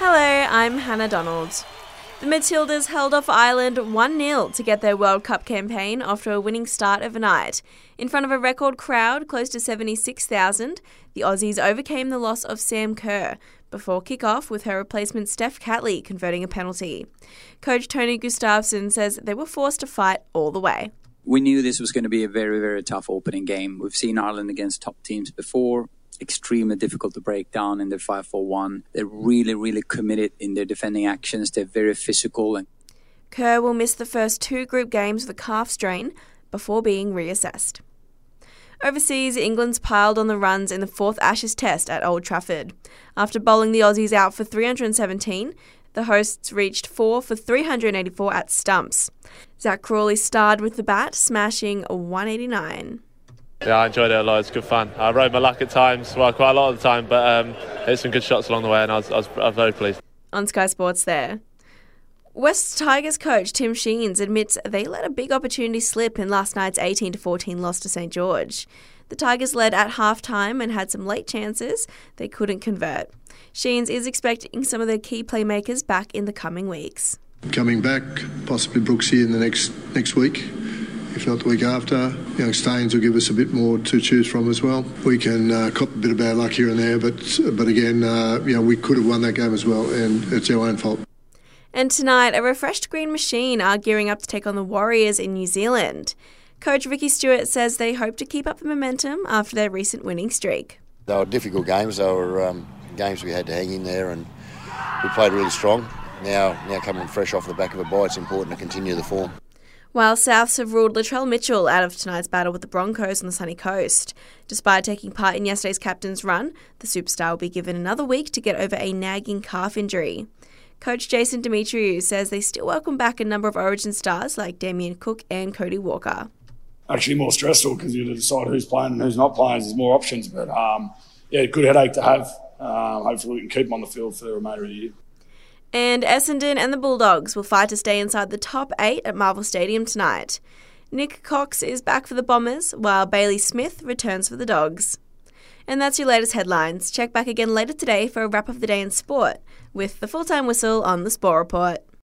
Hello, I'm Hannah Donald. The Matildas held off Ireland 1 0 to get their World Cup campaign after a winning start overnight. In front of a record crowd close to 76,000, the Aussies overcame the loss of Sam Kerr before kick-off with her replacement Steph Catley converting a penalty. Coach Tony Gustavsson says they were forced to fight all the way. We knew this was going to be a very, very tough opening game. We've seen Ireland against top teams before extremely difficult to break down in their 5-4-1. They're really, really committed in their defending actions. They're very physical. And Kerr will miss the first two group games with a calf strain before being reassessed. Overseas, England's piled on the runs in the fourth Ashes Test at Old Trafford. After bowling the Aussies out for 317, the hosts reached 4 for 384 at stumps. Zak Crawley starred with the bat, smashing 189. Yeah, I enjoyed it a lot. It's good fun. I rode my luck at times, well, quite a lot of the time, but um, hit some good shots along the way, and I was, I was, I was very pleased. On Sky Sports, there. West Tigers coach Tim Sheens admits they let a big opportunity slip in last night's 18 14 loss to St George. The Tigers led at half time and had some late chances they couldn't convert. Sheens is expecting some of their key playmakers back in the coming weeks. Coming back, possibly Brooksy in the next next week if not the week after. Young Staines will give us a bit more to choose from as well. We can uh, cop a bit of bad luck here and there, but but again, uh, you know, we could have won that game as well, and it's our own fault. And tonight, a refreshed Green Machine are gearing up to take on the Warriors in New Zealand. Coach Ricky Stuart says they hope to keep up the momentum after their recent winning streak. They were difficult games. They were um, games we had to hang in there, and we played really strong. Now, now coming fresh off the back of a bye, it's important to continue the form while Souths have ruled Latrell Mitchell out of tonight's battle with the Broncos on the sunny coast. Despite taking part in yesterday's captain's run, the superstar will be given another week to get over a nagging calf injury. Coach Jason Demetriou says they still welcome back a number of Origin stars like Damien Cook and Cody Walker. Actually, more stressful because you have to decide who's playing and who's not playing. There's more options, but um, yeah, good headache to have. Um, hopefully, we can keep them on the field for the remainder of the year. And Essendon and the Bulldogs will fight to stay inside the top eight at Marvel Stadium tonight. Nick Cox is back for the Bombers, while Bailey Smith returns for the Dogs. And that's your latest headlines. Check back again later today for a wrap of the day in sport with the full time whistle on the Sport Report.